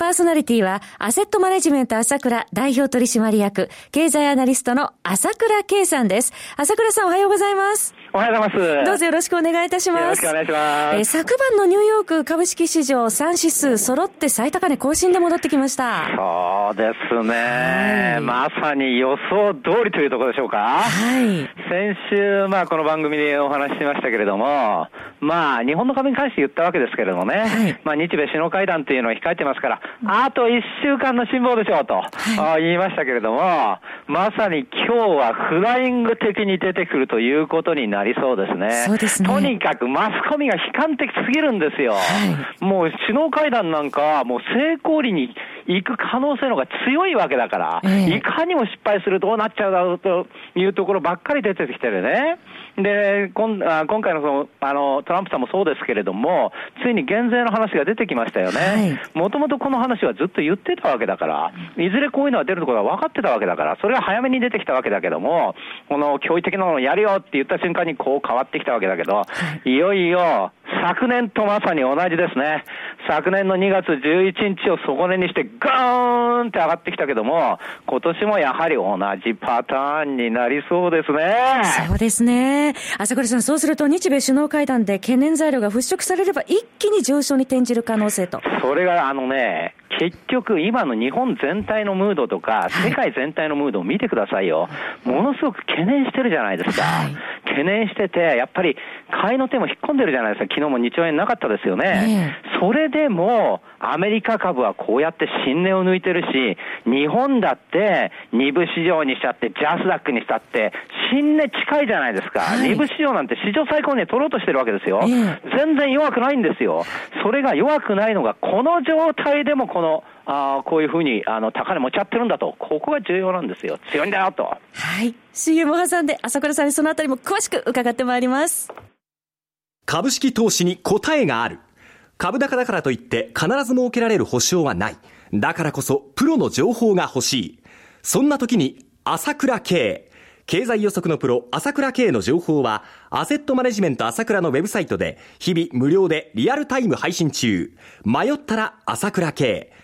パーソナリティは、アセットマネジメント朝倉代表取締役、経済アナリストの朝倉慶さんです。朝倉さんおはようございます。おはようございます。どうぞよろしくお願いいたします。よろしくお願いします。えー、昨晩のニューヨーク株式市場3指数揃って最高値更新で戻ってきました。そうですね。はい、まさに予想通りというところでしょうか。はい。先週、まあこの番組でお話ししましたけれども、まあ日本の株に関して言ったわけですけれどもね、はい、まあ日米首脳会談っていうのは控えてますから、あと1週間の辛抱でしょうと、はい、言いましたけれども、まさに今日はフライング的に出てくるということになりそうですね。そうですね。とにかくマスコミが悲観的すぎるんですよ。はい、もう首脳会談なんかはもう成功裏に行く可能性の方が強いわけだから、えー、いかにも失敗するとどうなっちゃうだろうというところばっかり出てきてるね。で、今あ今回のそのあのトランプさんもそうですけれども、ついに減税の話が出てきましたよね。もともとこの話はずっと言ってたわけだから、いずれこういうのが出るところが分かってたわけだから、それは早めに出てきたわけだけども、この驚異的なものをやるよって言った瞬間にこう変わってきたわけだけど、いよいよ昨年とまさに同じですね。昨年の2月11日を底根にしてガーンって上がってきたけども、今年もやはり同じパターンになりそうですね。そうですね。朝倉さん、そうすると日米首脳会談で懸念材料が払拭されれば一気に上昇に転じる可能性と。それがあのね、結局、今の日本全体のムードとか、世界全体のムードを見てくださいよ。ものすごく懸念してるじゃないですか。懸念してて、やっぱり買いの手も引っ込んでるじゃないですか。昨日も2兆円なかったですよね。それでも、アメリカ株はこうやって新値を抜いてるし、日本だって2部市場にしちゃって、ジャスダックにしたって、新値近いじゃないですか。はい、2部市場なんて史上最高値取ろうとしてるわけですよ。全然弱くないんですよ。それが弱くないのが、この状態でもこの、あこういうふうにあの高値持ち合ってるんだと、ここが重要なんですよ。強いんだよと。はい。CM を挟んで、朝倉さんにそのあたりも詳しく伺ってまいります。株式投資に答えがある。株高だからといって必ず設けられる保証はない。だからこそプロの情報が欲しい。そんな時に朝倉慶。経済予測のプロ朝倉慶の情報はアセットマネジメント朝倉のウェブサイトで日々無料でリアルタイム配信中。迷ったら朝倉慶。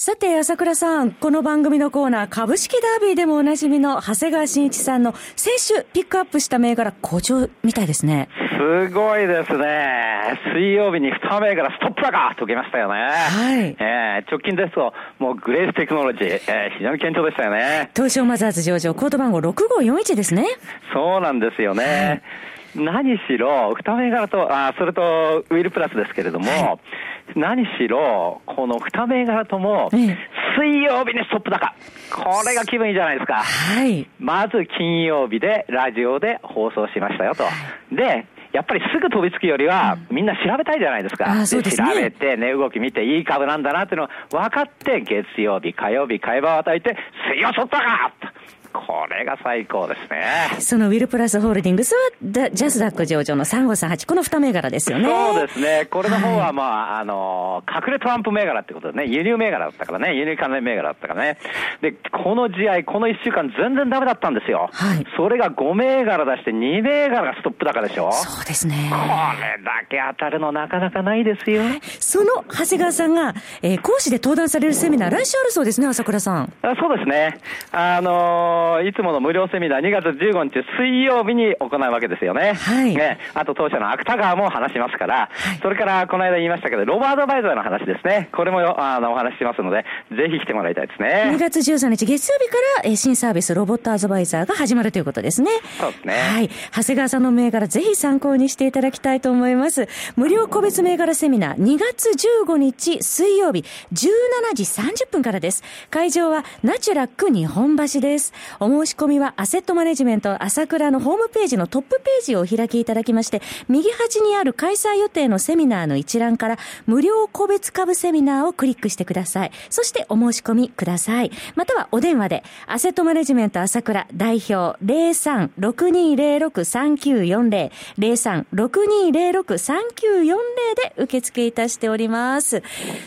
さて、朝倉さん、この番組のコーナー、株式ダービーでもおなじみの長谷川慎一さんの先週ピックアップした銘柄、好調みたいですね。すごいですね。水曜日に2銘柄ストップ高ときましたよね。はい。えー、直近ですと、もうグレーステクノロジー、えー、非常に堅調でしたよね。東証マザーズ上場、コード番号6541ですね。そうなんですよね。はい何しろ、二銘柄と、あそれとウィルプラスですけれども、はい、何しろ、この二銘柄とも、水曜日にストップ高。これが気分いいじゃないですか。はい。まず金曜日で、ラジオで放送しましたよと。で、やっぱりすぐ飛びつくよりは、みんな調べたいじゃないですか。すね、調べて、値動き見て、いい株なんだなっていうのを分かって、月曜日、火曜日、会話を与えて、水曜外かこれが最高ですね。そのウィルプラスホールディングスは、ジャスダック上場の3538、この2銘柄ですよね。そうですね。これの方は、まあ、はい、あの、隠れトランプ銘柄ってことでね、輸入銘柄だったからね、輸入関連銘柄だったからね。で、この試合、この1週間全然ダメだったんですよ。はい。それが5銘柄出して2銘柄がストップ高でしょ。そうですね。これだけ当たるのなかなかないですよ。その長谷川さんが、えー、講師で登壇されるセミナー、来週あるそうですね、朝倉さん。あそうですね。あのの、いつもの無料セミナー2月15日水曜日に行うわけですよね。はい。ね。あと当社の芥川も話しますから、はい、それからこの間言いましたけど、ロバートバイザーの話ですね。これもあのお話ししますので、ぜひ来てもらいたいですね。2月13日月曜日から、え新サービスロボットアドバイザーが始まるということですね。そうですね。はい。長谷川さんの銘柄ぜひ参考にしていただきたいと思います。無料個別銘柄セミナー2月15日水曜日17時30分からです。会場はナチュラック日本橋です。お申し込みはアセットマネジメント朝倉のホームページのトップページをお開きいただきまして、右端にある開催予定のセミナーの一覧から無料個別株セミナーをクリックしてください。そしてお申し込みください。またはお電話で、アセットマネジメント朝倉代表03-6206-3940 03-6206-3940で受付いたしております。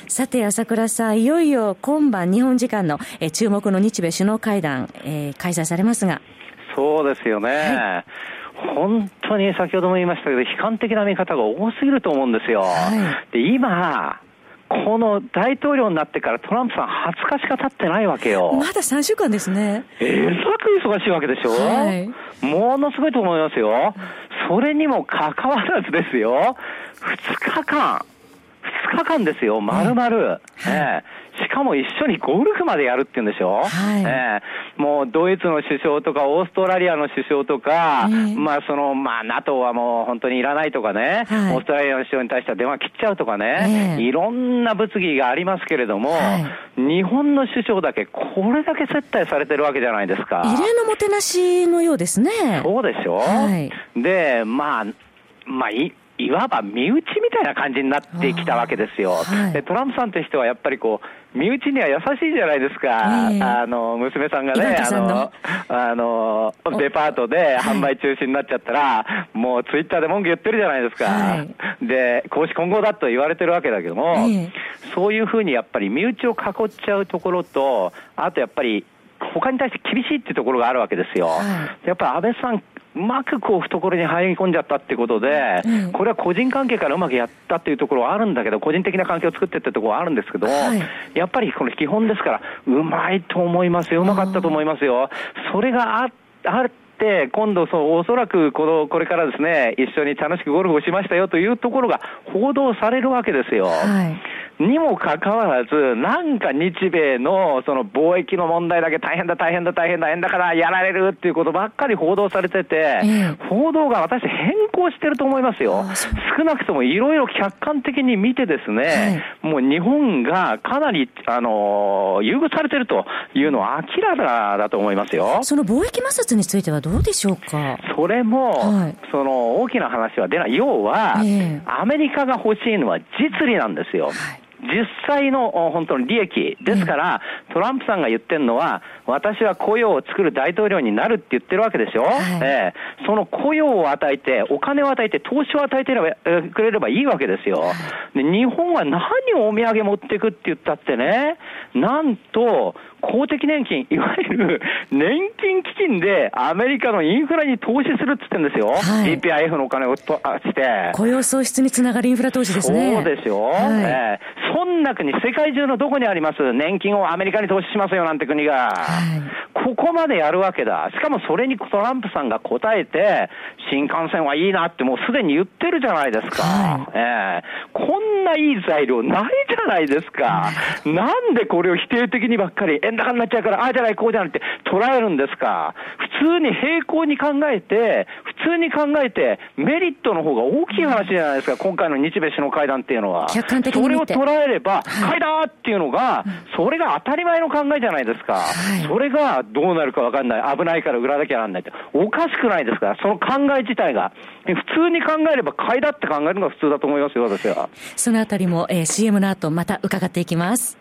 さて、朝倉さん、いよいよ今晩日本時間の、え注目の日米首脳会談、えー、開催されますが。そうですよね。はい本当に先ほども言いましたけど、悲観的な見方が多すぎると思うんですよ。はい、で今、この大統領になってからトランプさん20日しか経ってないわけよ。まだ3週間ですね。えらく忙しいわけでしょ、はい、ものすごいと思いますよ。それにもかかわらずですよ、2日間、2日間ですよ、まるまる。ええ。しかも一緒にゴルフまでやるって言うんでしょ、はい。えー、もうドイツの首相とか、オーストラリアの首相とか、えー、まあその、まあ NATO はもう本当にいらないとかね、はい、オーストラリアの首相に対しては電話切っちゃうとかね、えー、いろんな物議がありますけれども、はい、日本の首相だけこれだけ接待されてるわけじゃないですか。異例のもてなしのようですね。そうでしょ、はい、で、まあ、まあい、いわば身内みたいな感じになってきたわけですよ。はい、でトランプさんという人はやっぱりこう、身内には優しいじゃないですか。えー、あの、娘さんがね、あの、あの、デパートで販売中止になっちゃったら、はい、もうツイッターで文句言ってるじゃないですか。はい、で、公私混合だと言われてるわけだけども、えー、そういうふうにやっぱり身内を囲っちゃうところと、あとやっぱり、他に対して厳しいっていうところがあるわけですよ。はい、やっぱり安倍さん、うまくこう懐に入り込んじゃったってことで、うん、これは個人関係からうまくやったっていうところはあるんだけど、個人的な関係を作ってってところはあるんですけど、はい、やっぱりこの基本ですから、うまいと思いますよ、うまかったと思いますよ。それがああって、今度そう、おそらくこの、これからですね、一緒に楽しくゴルフをしましたよというところが報道されるわけですよ。はいにもかかわらず、なんか日米のその貿易の問題だけ大変だ、大変だ、大変だ、円だからやられるっていうことばっかり報道されてて、報道が私、変更してると思いますよ。少なくともいろいろ客観的に見てですね、もう日本がかなり、あの優遇されてるというのは明らかだと思いますよ。その貿易摩擦についてはどうでしょうか？それも、はい、その大きな話は出ない。要は、アメリカが欲しいのは実利なんですよ。はい実際の本当の利益。ですから、トランプさんが言ってるのは、私は雇用を作る大統領になるって言ってるわけでしょ、はい、えー、その雇用を与えて、お金を与えて、投資を与えてれば、えー、くれればいいわけですよ。で日本は何をお土産持っていくって言ったってね、なんと、公的年金、いわゆる年金基金でアメリカのインフラに投資するって言ってるんですよ。はい、GPIF のお金をとして。雇用創出につながるインフラ投資ですね。そうですよ。はい、えー、そんな国、世界中のどこにあります年金をアメリカに投資しますよなんて国が。はいここまでやるわけだ。しかもそれにトランプさんが答えて、新幹線はいいなってもうすでに言ってるじゃないですか。はい、えー、こんないい材料ないじゃないですか。なんでこれを否定的にばっかり、円高になっちゃうから、ああじゃない、こうじゃないって捉えるんですか？普通に平行に考えて、普通に考えて、メリットの方が大きい話じゃないですか、今回の日米首脳会談っていうのは。客観的にそれを捉えれば、買いだっていうのが、それが当たり前の考えじゃないですか。それがどうなるかわかんない。危ないから売らなきゃなんないって。おかしくないですか？ら、その考え自体が。普通に考えれば買いだって考えるのが普通だと思いますよ、私は。そのあたりも、えー、CM の後、また伺っていきます。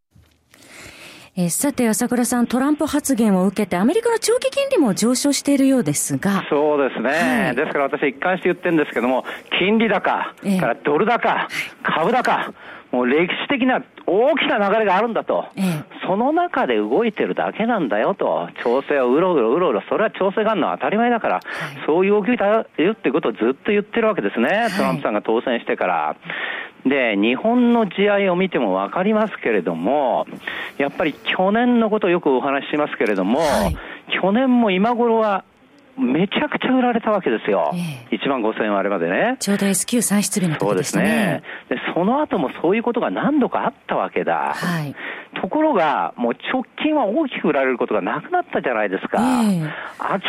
えー、さて、朝倉さん、トランプ発言を受けて、アメリカの長期金利も上昇しているようですが。そうですね。はい、ですから私一貫して言ってるんですけども、金利高、えー、からドル高、株高、もう歴史的な大きな流れがあるんだと、ええ、その中で動いてるだけなんだよと、調整をうろうろうろうろ、それは調整があるのは当たり前だから、はい、そういう動きだよってことをずっと言ってるわけですね、はい、トランプさんが当選してから。で、日本の地合を見ても分かりますけれども、やっぱり去年のことをよくお話ししますけれども、はい、去年も今頃はめちゃくちゃ売られたわけですよ。え1万5000円割れまでね。ちょうど S q 算出日の時ですね。そうですね。で、その後もそういうことが何度かあったわけだ。はい。ところが、もう直近は大きく売られることがなくなったじゃないですか。え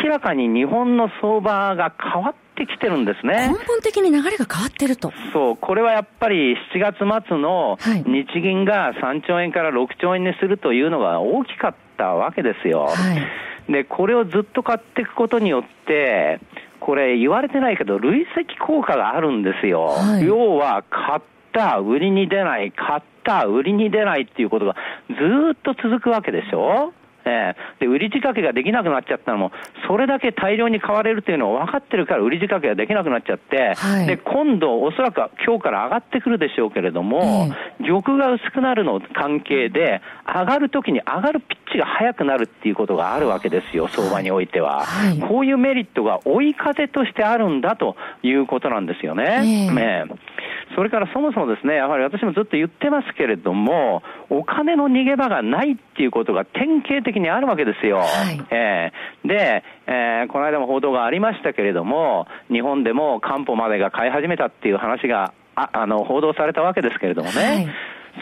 明らかに日本の相場が変わってきてるんですね。根本的に流れが変わってると。そう、これはやっぱり7月末の日銀が3兆円から6兆円にするというのが大きかったわけですよ。はいで、これをずっと買っていくことによって、これ言われてないけど、累積効果があるんですよ。はい、要は、買った、売りに出ない、買った、売りに出ないっていうことがずっと続くわけでしょえー、で売り仕掛けができなくなっちゃったのも、それだけ大量に買われるというのを分かってるから、売り仕掛けができなくなっちゃって、はい、で今度、おそらく今日から上がってくるでしょうけれども、えー、玉が薄くなるの関係で、上がるときに上がるピッチが速くなるっていうことがあるわけですよ、相場においては。はい、こういうメリットが追い風としてあるんだということなんですよね。えー、ねそれからそもそもですね、やはり私もずっと言ってますけれども、お金の逃げ場がないっていうことが典型的にあるわけですよ。はい、えー、で、えー、この間も報道がありましたけれども、日本でも担保までが買い始めたっていう話が、ああの、報道されたわけですけれどもね。はい。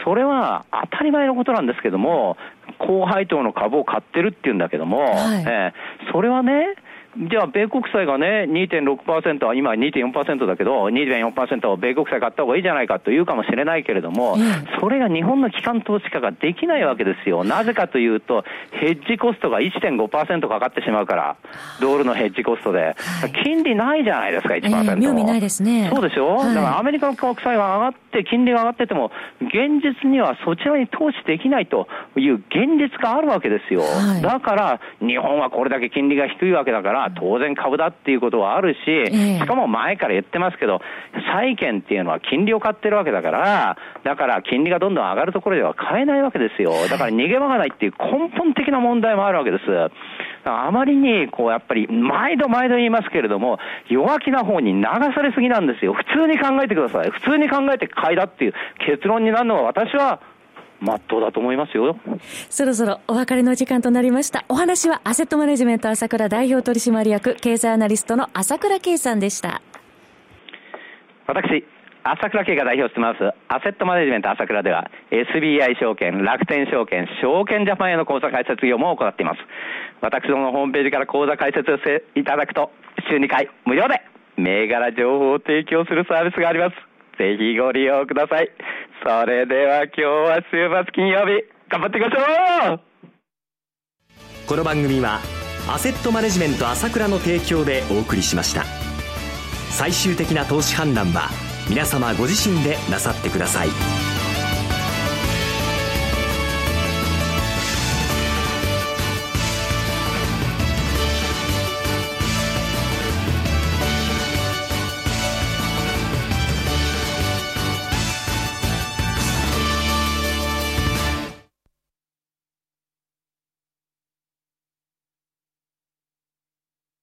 それは当たり前のことなんですけども、高配当の株を買ってるっていうんだけども、はい、えー、それはね、じゃあ、米国債がね、2.6%は今2.4%だけど、2.4%を米国債買った方がいいじゃないかと言うかもしれないけれども、それが日本の機関投資家ができないわけですよ。なぜかというと、ヘッジコストが1.5%かかってしまうから、ドルのヘッジコストで。金利ないじゃないですか、1%。えー、妙味ないですね。そうでしょ、はい、だからアメリカの国債が上がって、金利が上がってても、現実にはそちらに投資できないという現実があるわけですよ。はい、だから、日本はこれだけ金利が低いわけだから、当然株だっていうことはあるし、しかも前から言ってますけど、債券っていうのは金利を買ってるわけだから、だから金利がどんどん上がるところでは買えないわけですよ。だから逃げ場がないっていう根本的な問題もあるわけです。あまりに、こう、やっぱり、毎度毎度言いますけれども、弱気な方に流されすぎなんですよ。普通に考えてください。普通に考えて買いだっていう結論になるのは私はまっとうだと思いますよ。そろそろお別れの時間となりました。お話はアセットマネジメント朝倉代表取締役経済アナリストの朝倉圭さんでした。私、朝倉圭が代表してますアセットマネジメント朝倉では SBI 証券、楽天証券、証券ジャパンへの口座開設業務を行っています。私どものホームページから口座開設していただくと週2回無料で銘柄情報を提供するサービスがあります。ぜひご利用ください。それでは今日は週末金曜日、頑張っていきましょうこの番組は、アセットマネジメント朝倉の提供でお送りしました。最終的な投資判断は、皆様ご自身でなさってください。